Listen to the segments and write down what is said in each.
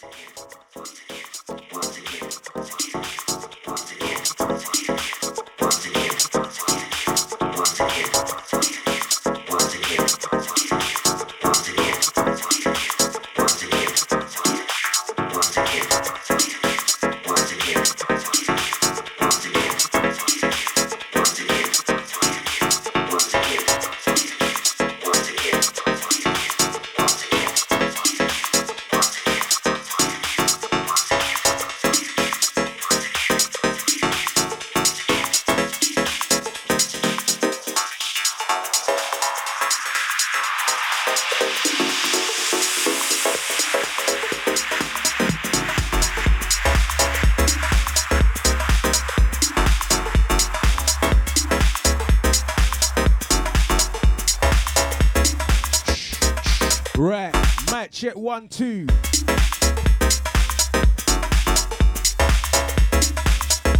Check one, two.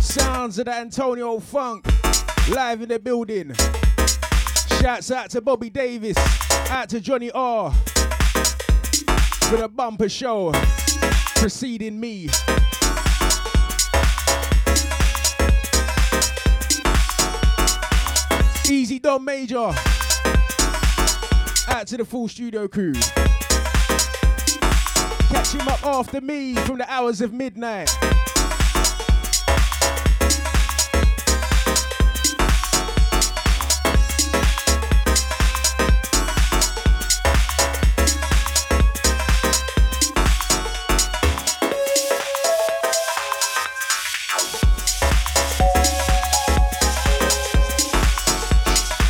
Sounds of the Antonio Funk live in the building. Shouts out to Bobby Davis, out to Johnny R. For the bumper show preceding me. Easy Don Major. Out to the full studio crew. Him up after me from the hours of midnight.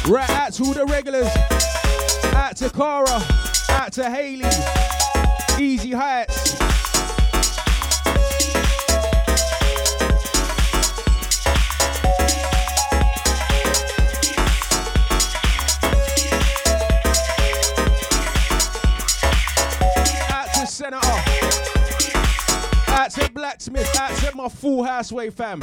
Right out to the regulars. Out to Cara. Out to Haley. Easy Heights. Out to Senator. Out to Blacksmith. Out to my full Housewave fam.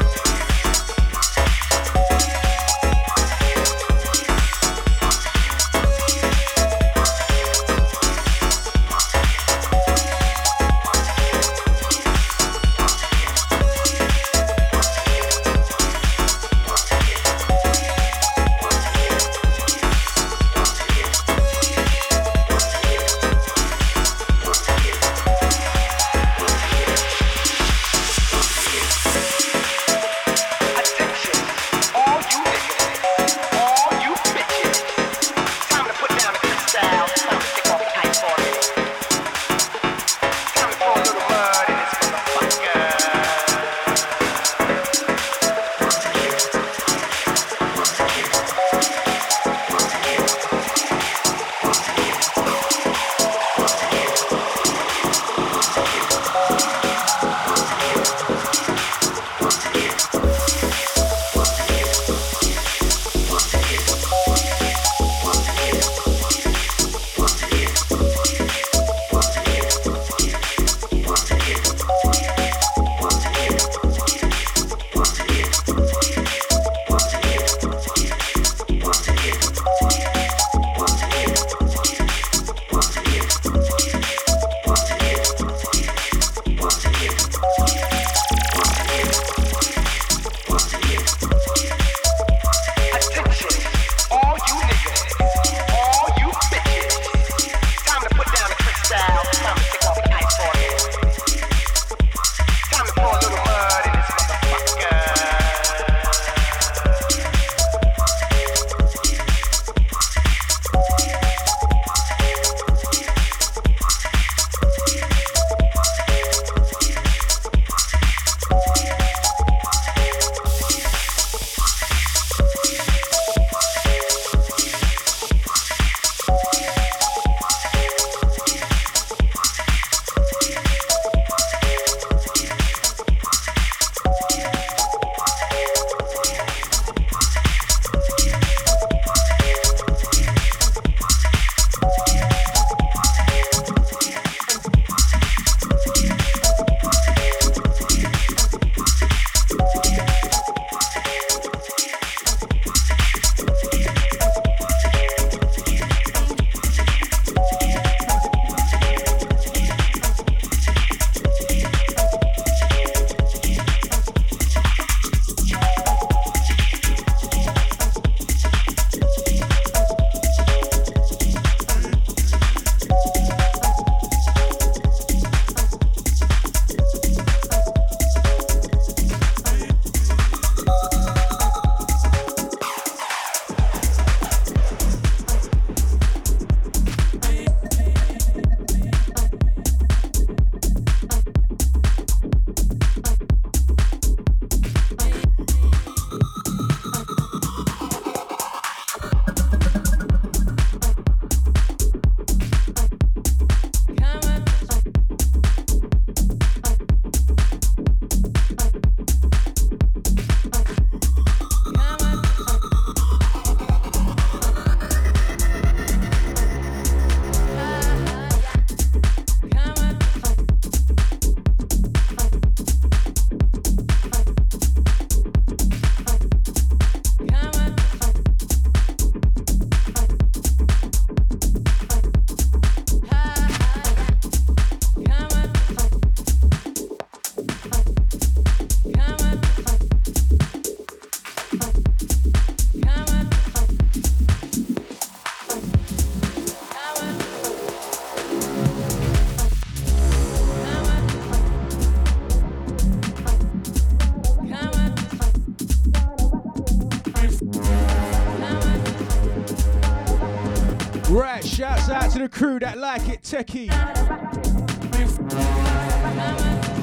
Crew that like it techie.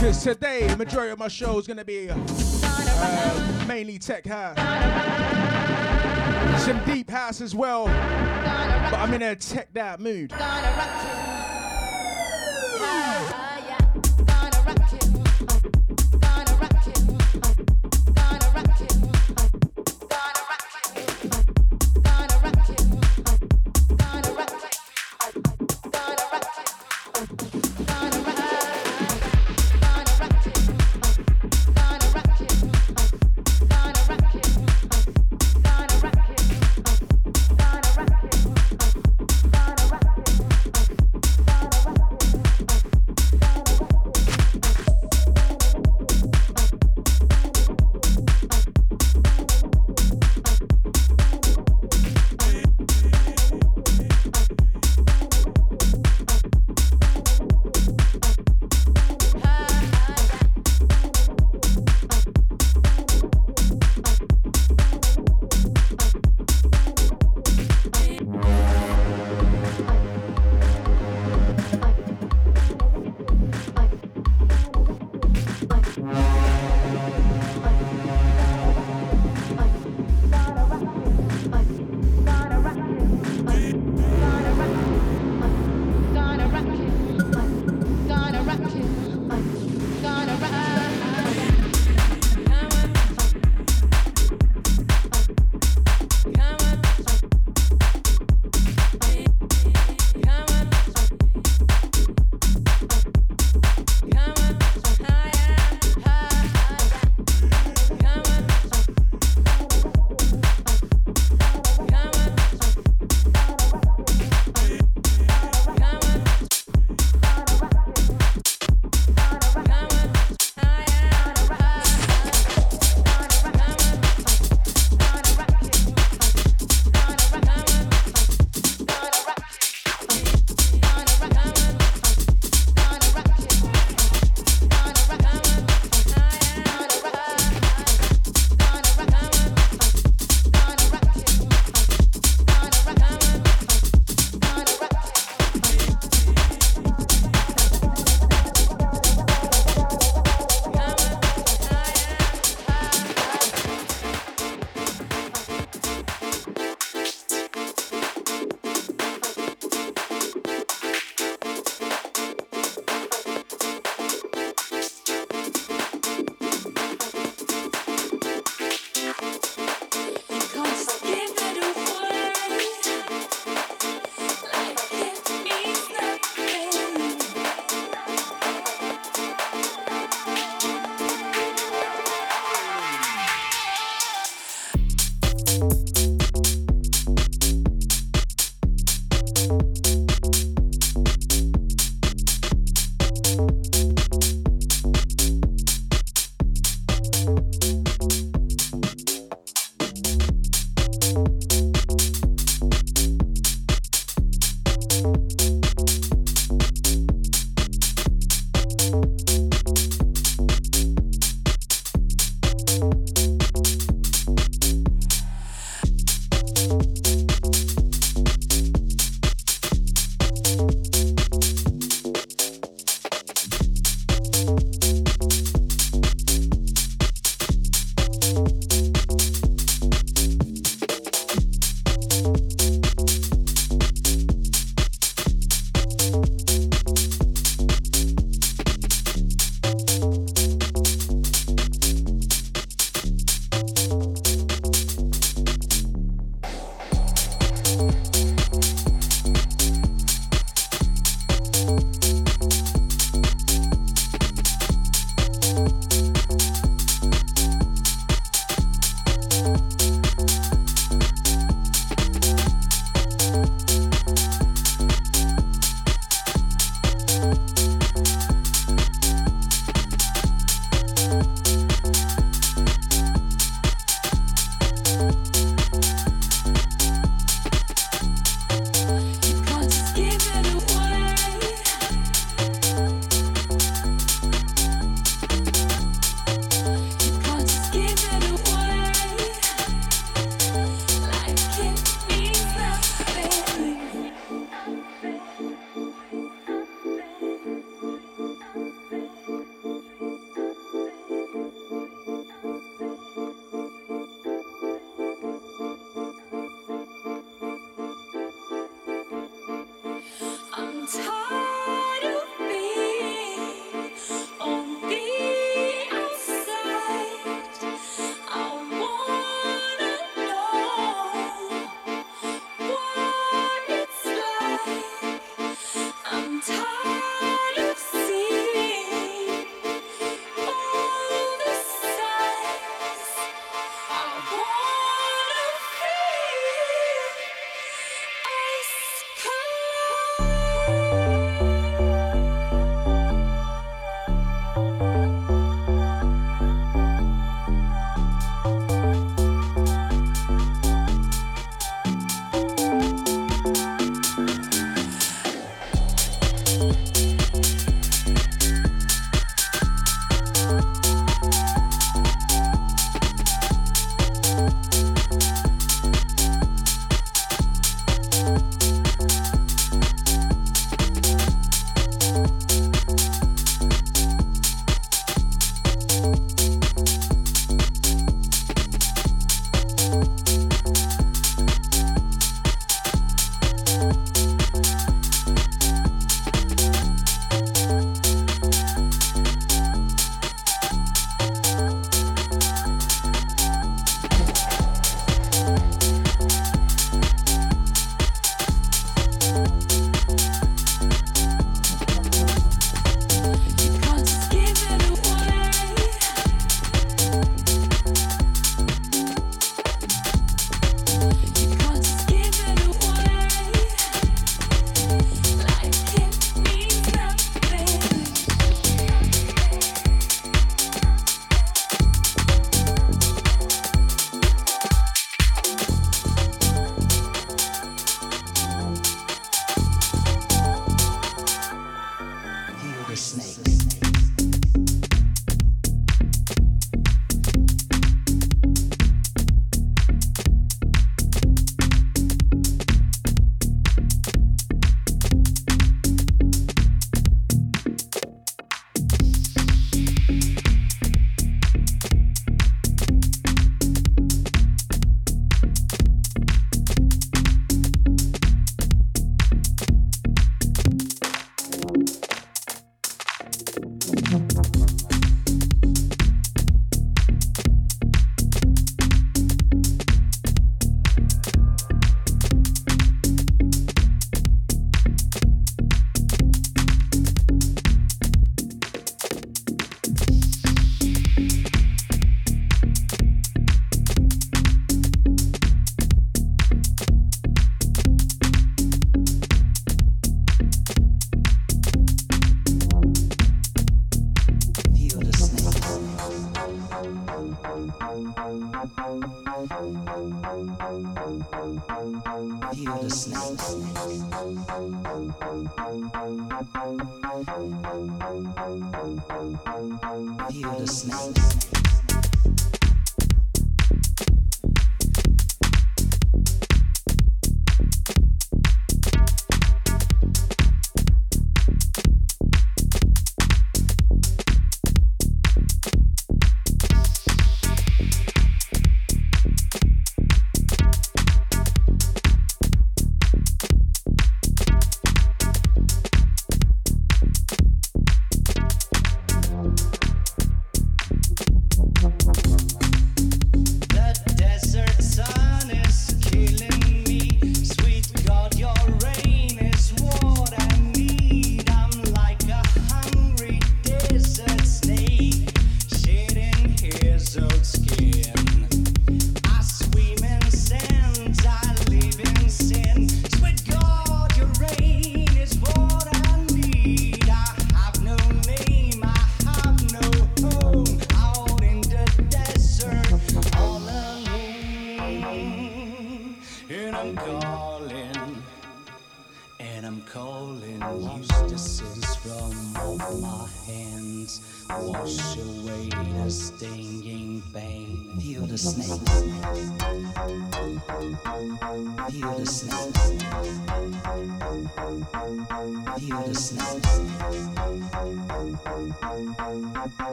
Cause today, the majority of my show is gonna be uh, mainly tech house. Some deep house as well. But I'm in a tech that mood.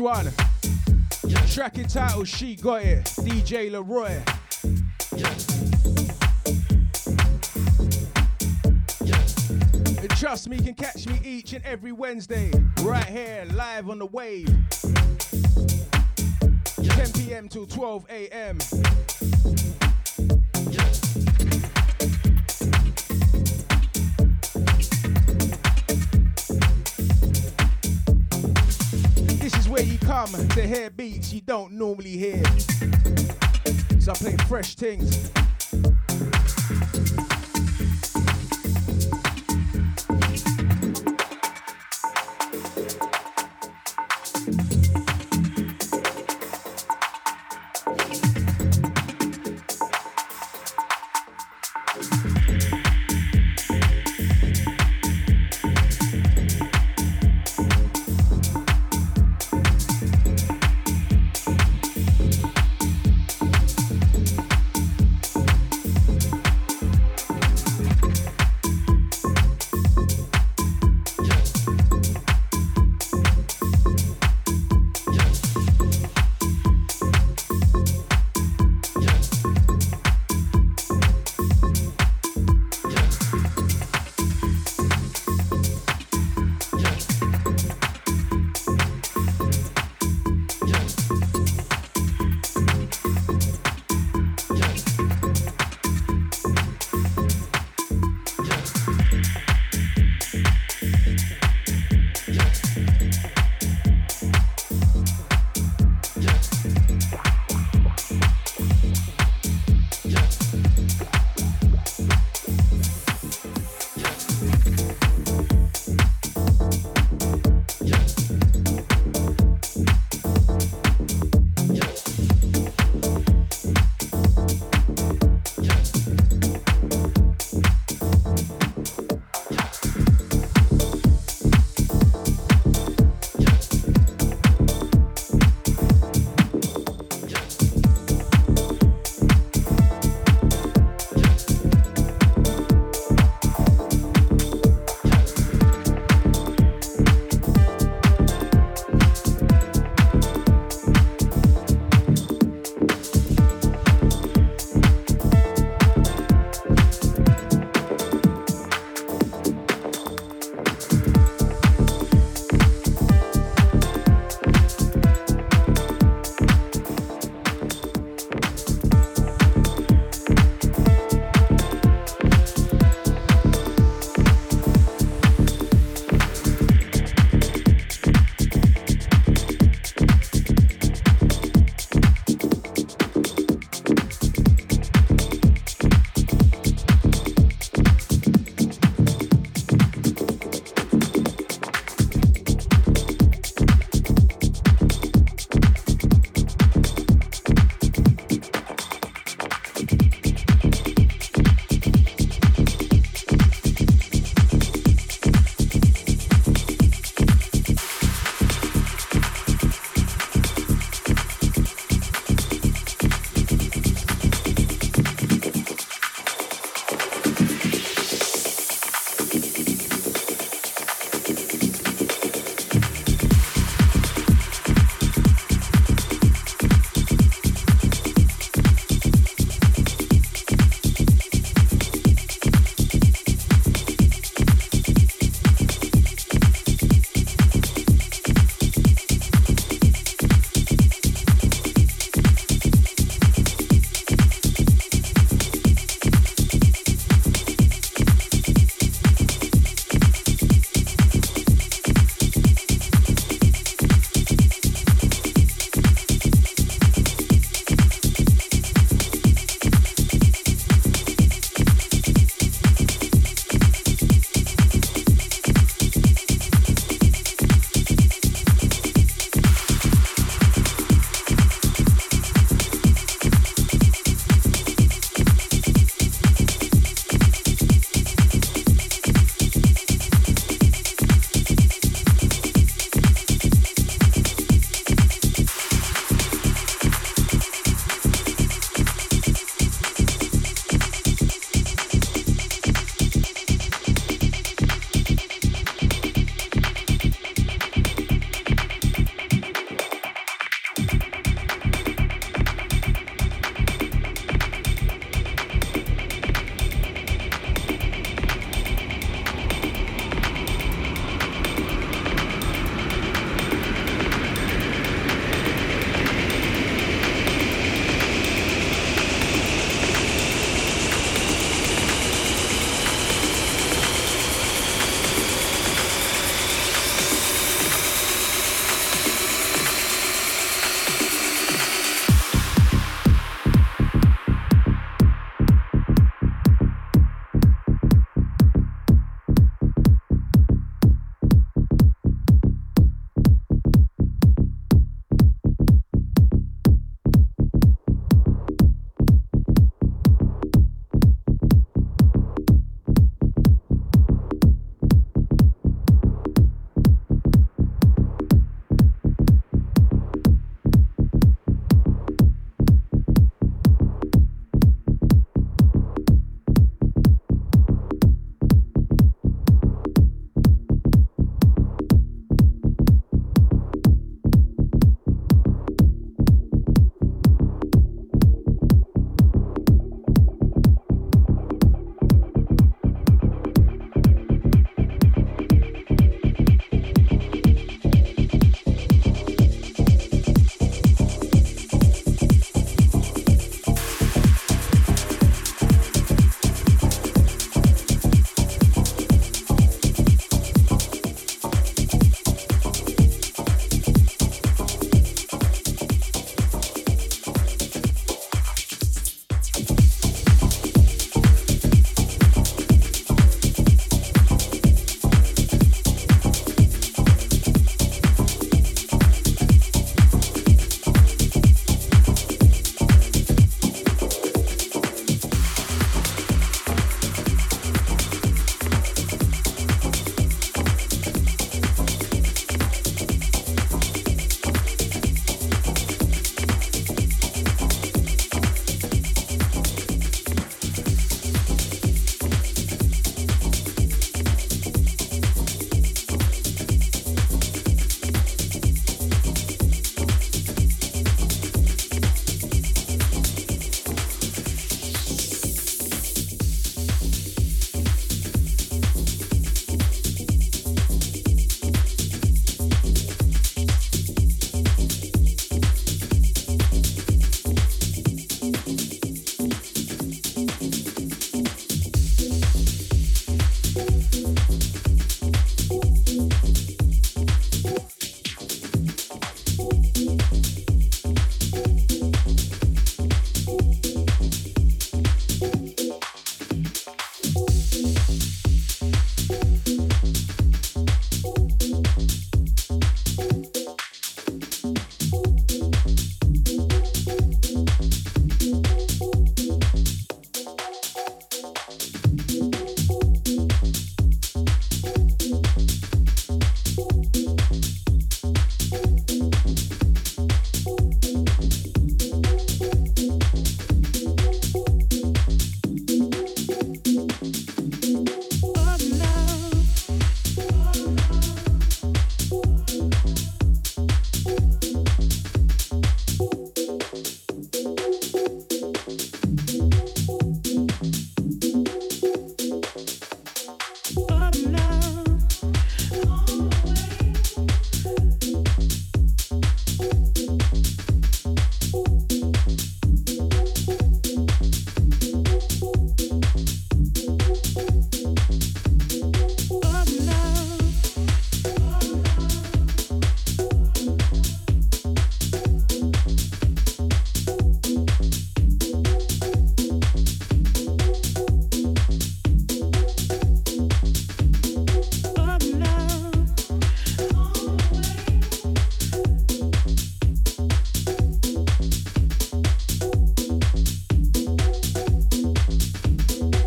One. Track entitled She Got It, DJ Leroy. And trust me, you can catch me each and every Wednesday, right here, live on the wave. 10 p.m. till 12 a.m. to hear beats you don't normally hear. So I play fresh things.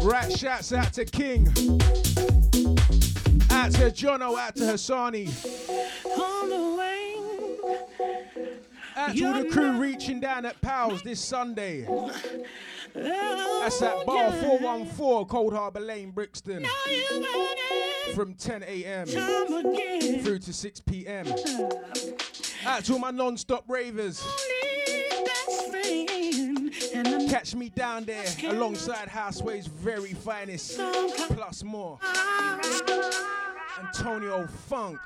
Right, shouts out to King. Out to Jono, out to Hassani. Out to all the crew reaching down at Pals this Sunday. That's at Bar 414, Coldharbour Lane, Brixton. From 10 a.m. through to 6 p.m. Out to all my non-stop ravers. Catch me down there alongside Housewave's very finest, plus more. Antonio Funk.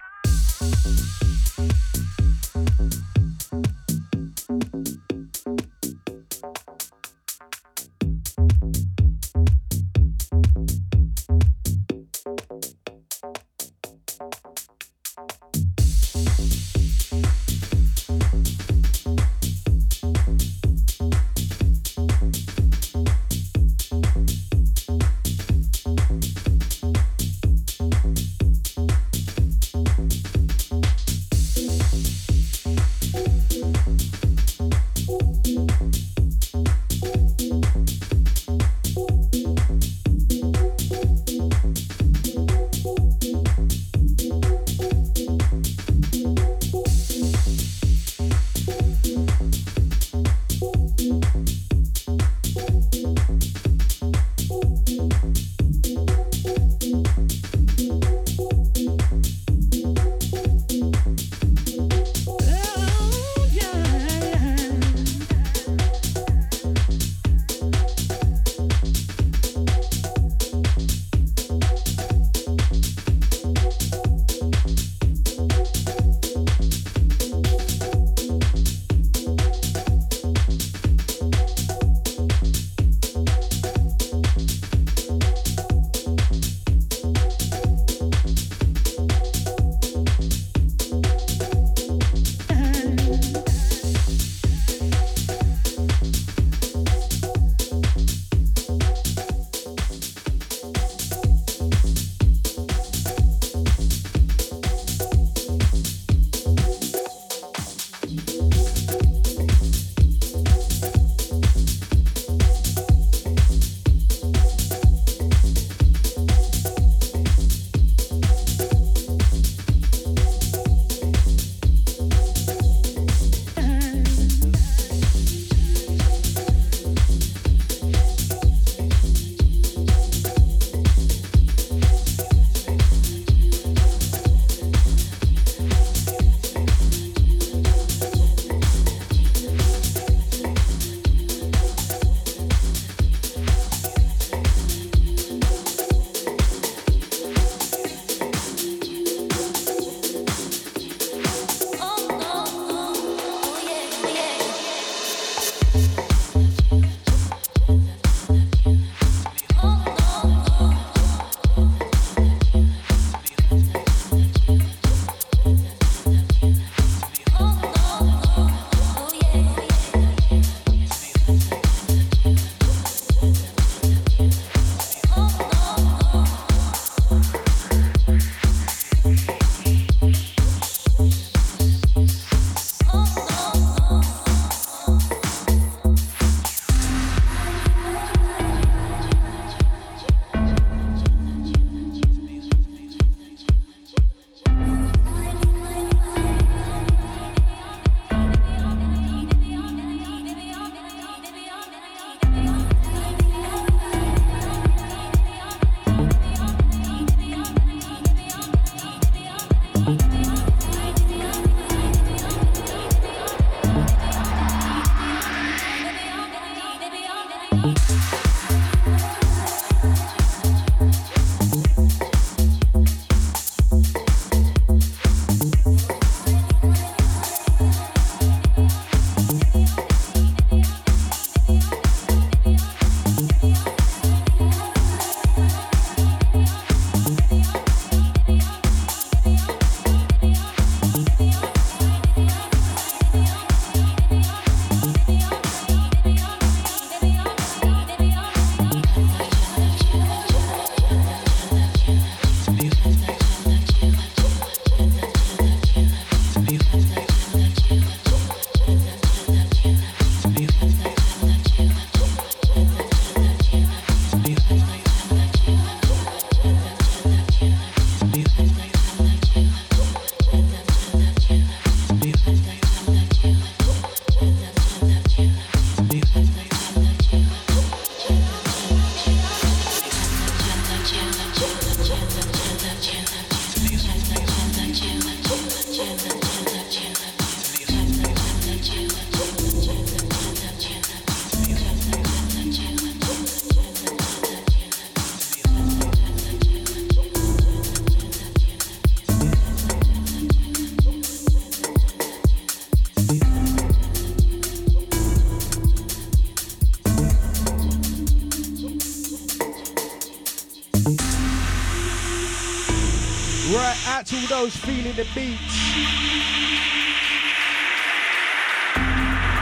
Those feeling the beats.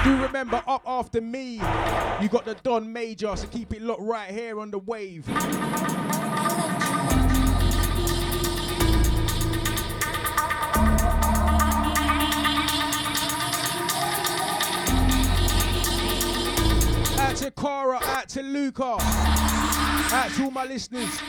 Do remember, up after me, you got the Don Major, so keep it locked right here on the wave. Out to Cara, out to Luca, out to all my listeners.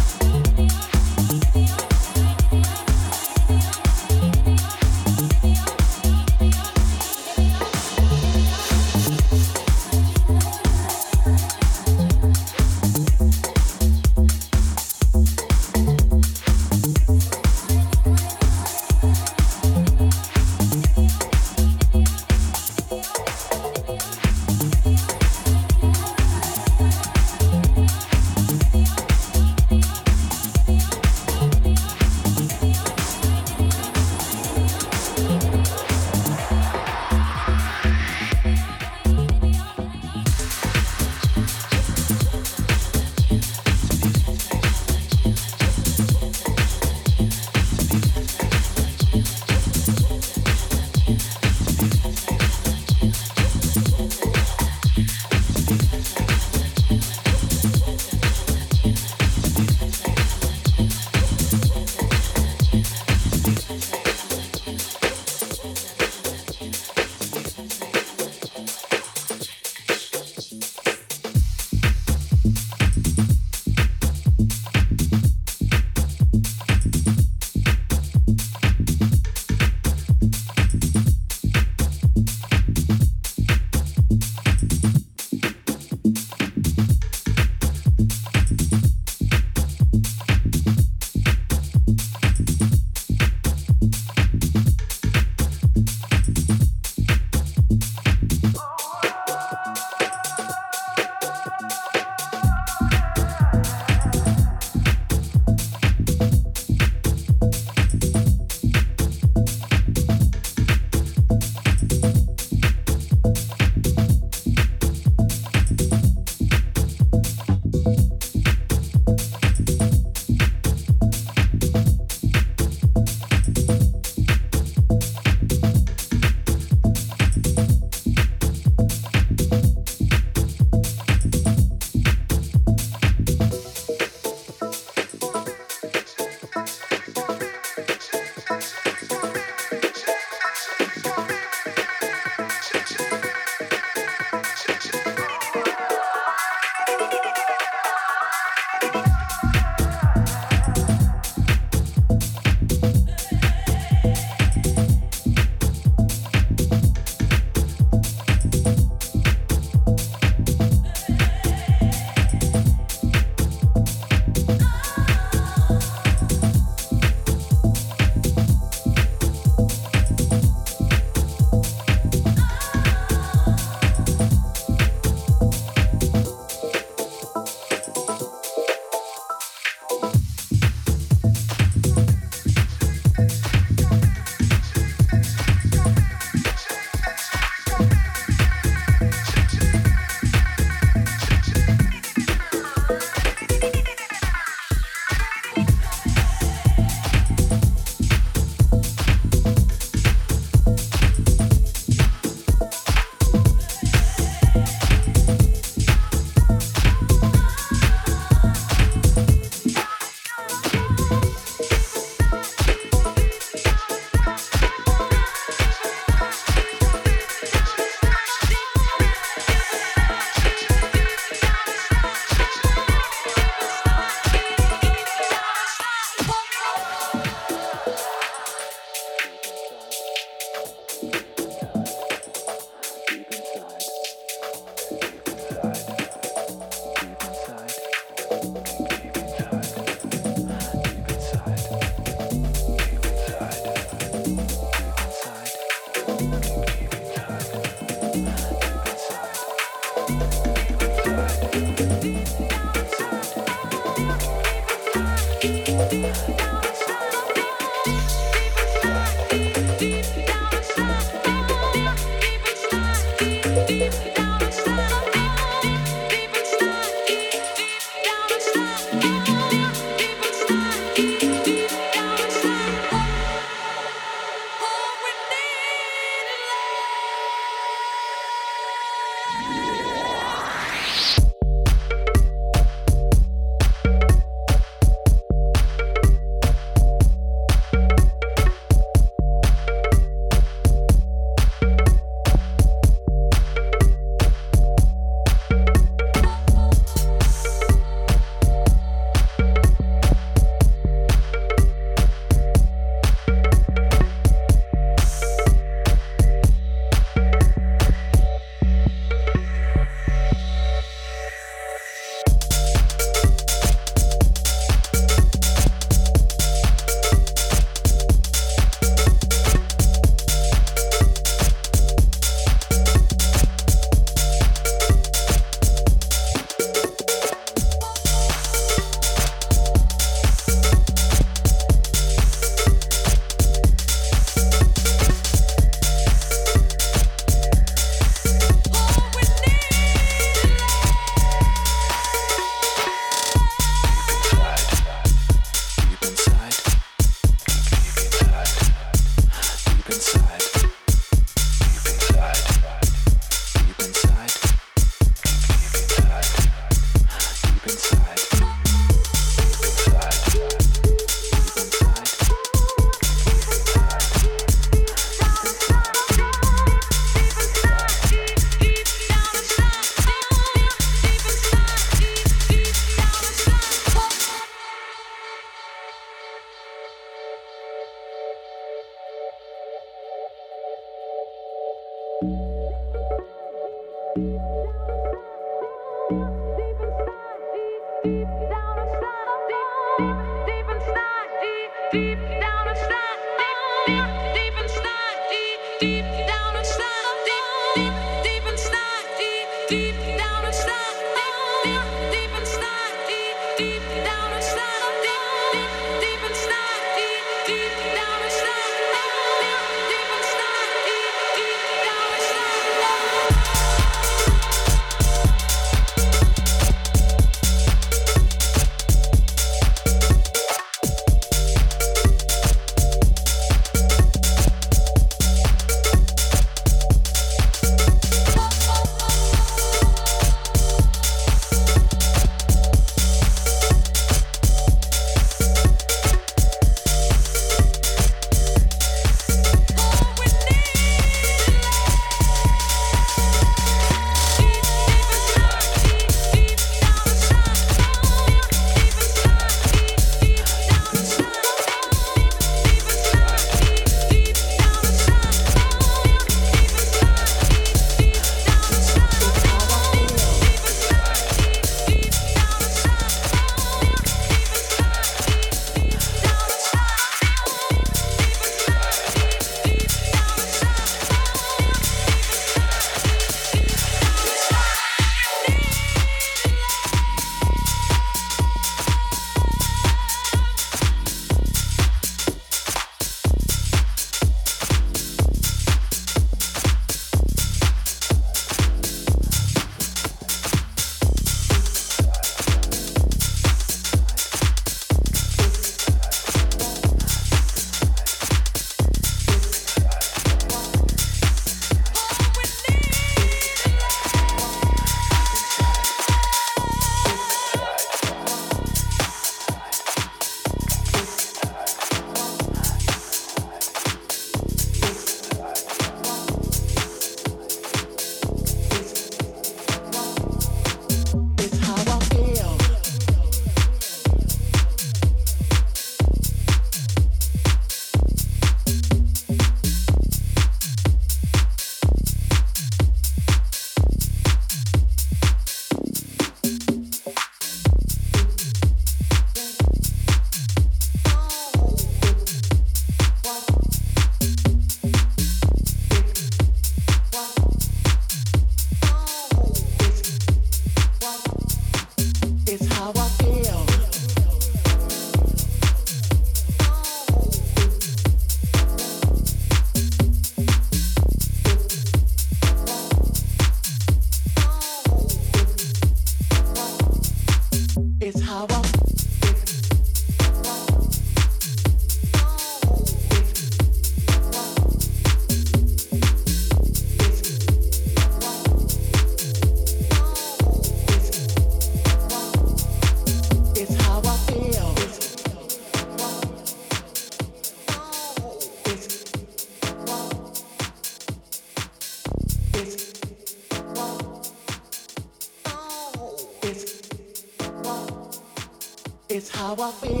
It's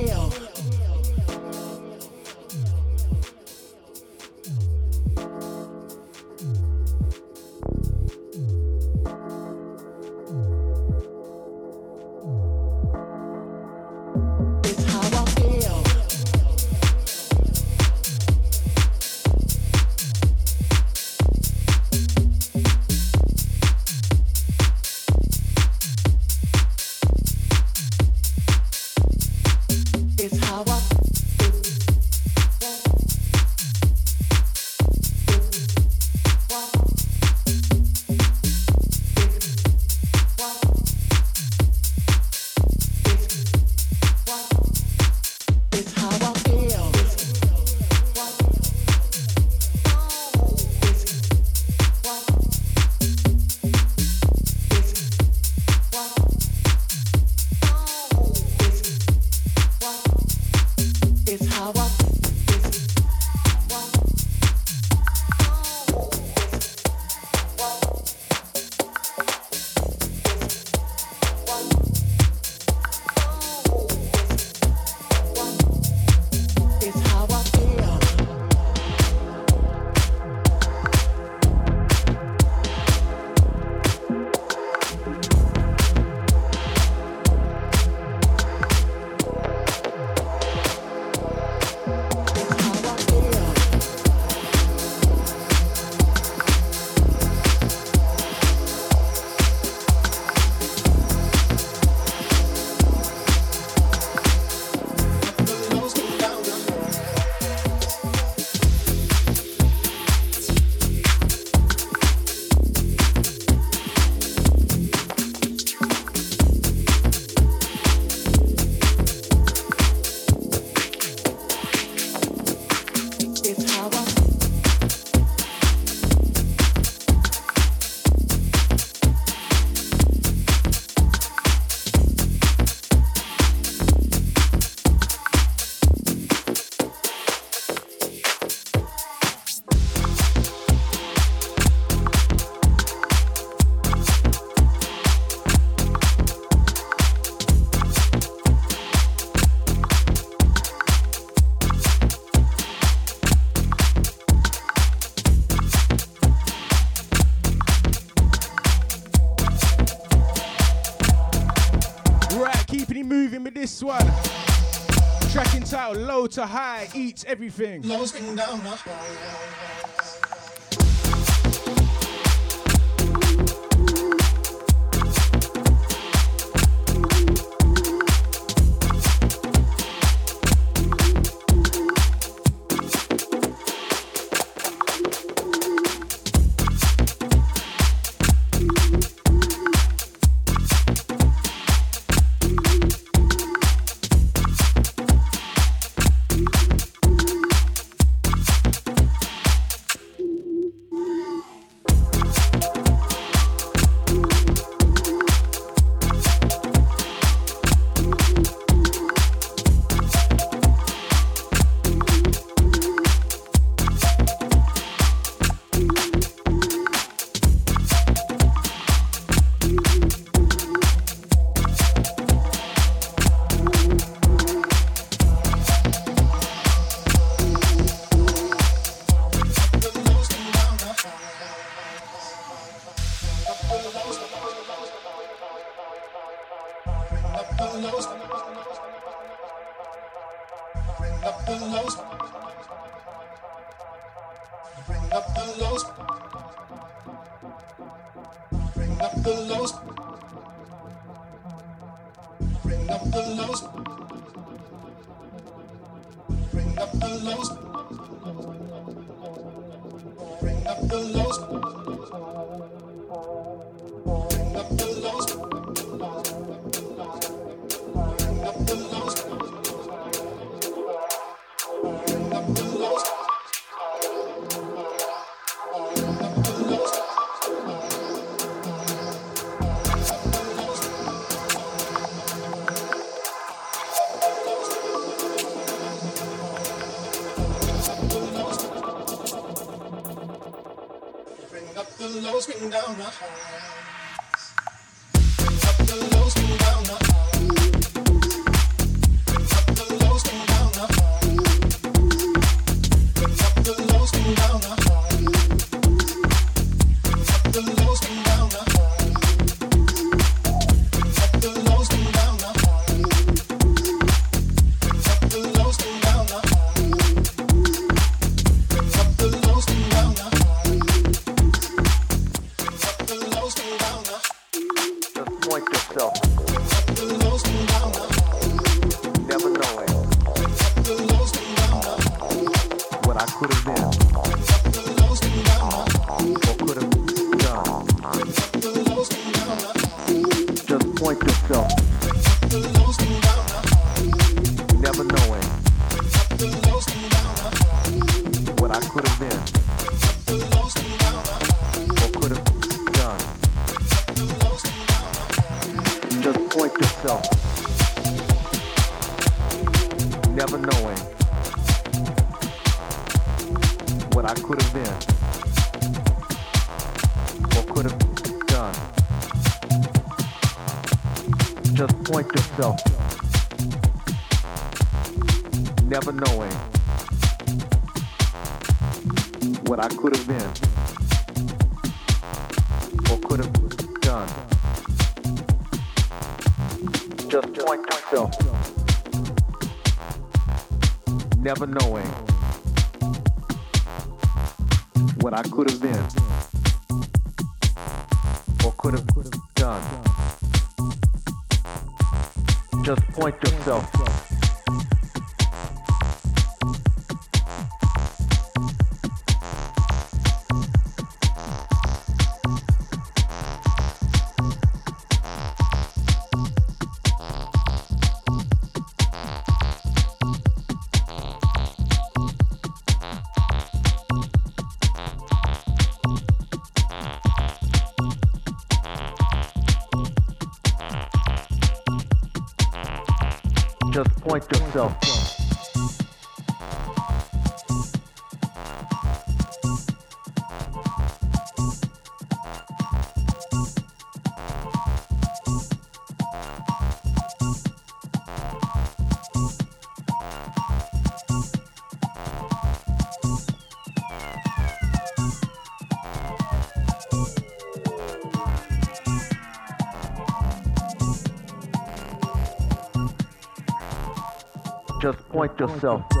Low to High Eats Everything. Down, or could have done. Just point yourself. never knowing what I could have been or could have done. Just point yourself. yourself.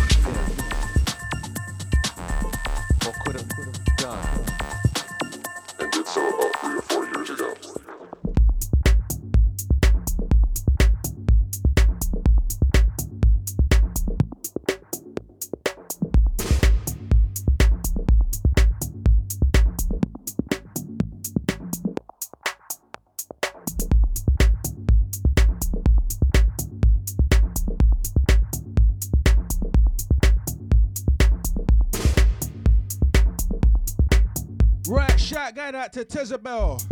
out to Tezabel.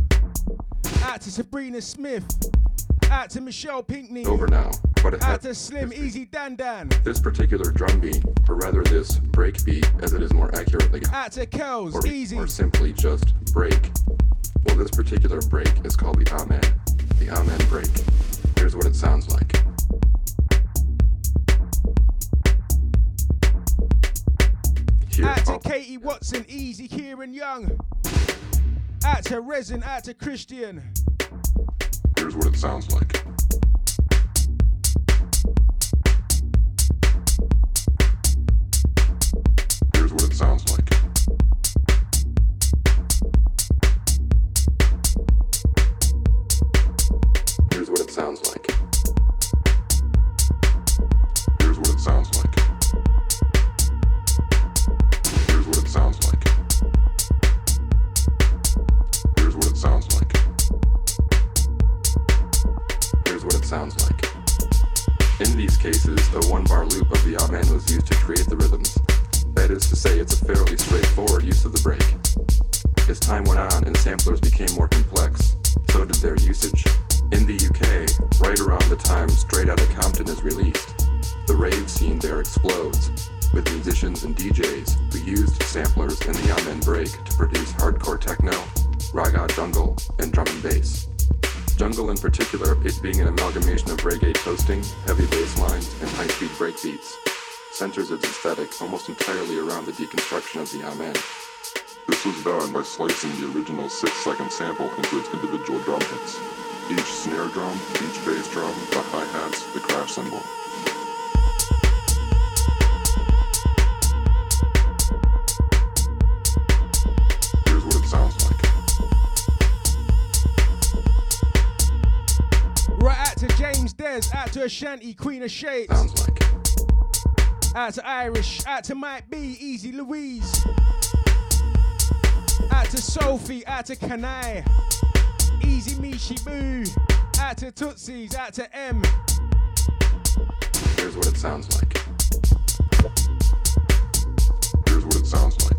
Out to Sabrina Smith. Out to Michelle Pinkney. Over now. But it out to Slim Easy Dan Dan. This particular drum beat, or rather this break beat, as it is more accurately. Out to Kells, or, Easy. Or simply just break. Well, this particular break is called the Amen. The Amen break. Here's what it sounds like. Here, out to Katie Watson, Easy, Kieran Young. Out to Resin, out to Christian. Here's what it sounds like. Centers its aesthetic almost entirely around the deconstruction of the Amen. This was done by slicing the original six-second sample into its individual drum hits. Each snare drum, each bass drum, the hi-hats, the crash cymbal. Here's what it sounds like. Right after James Des, out to Ashanti, Queen of Shades. Sounds like. Out to Irish. Out to Mike B, Easy Louise. Out to Sophie. Out to Kanai. Easy Mishi Boo. Out to Tootsies. Out to M. Here's what it sounds like. Here's what it sounds like.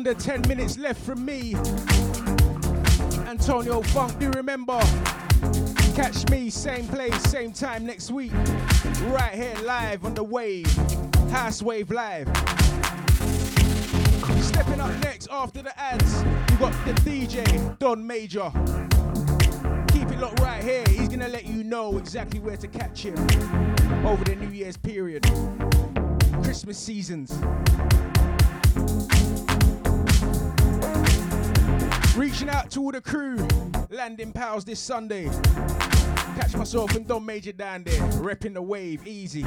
Under 10 minutes left from me. Antonio Funk, do remember? Catch me, same place, same time next week. Right here, live on the wave. Housewave Live. Stepping up next after the ads, you got the DJ, Don Major. Keep it locked right here. He's gonna let you know exactly where to catch him over the New Year's period, Christmas seasons. Reaching out to all the crew, landing pals this Sunday. Catch myself and Don Major down there, repping the wave, easy.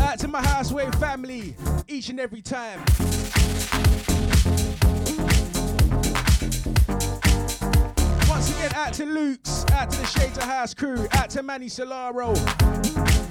Out to my Housewave family, each and every time. Once again, out to Luke's, out to the Shades of House crew, out to Manny Solaro.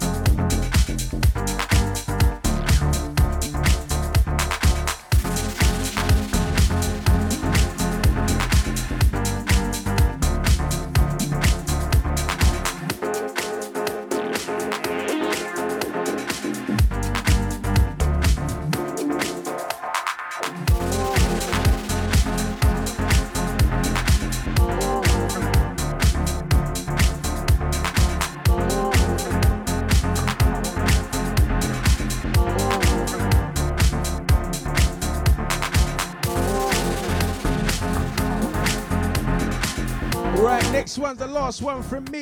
Last one from me.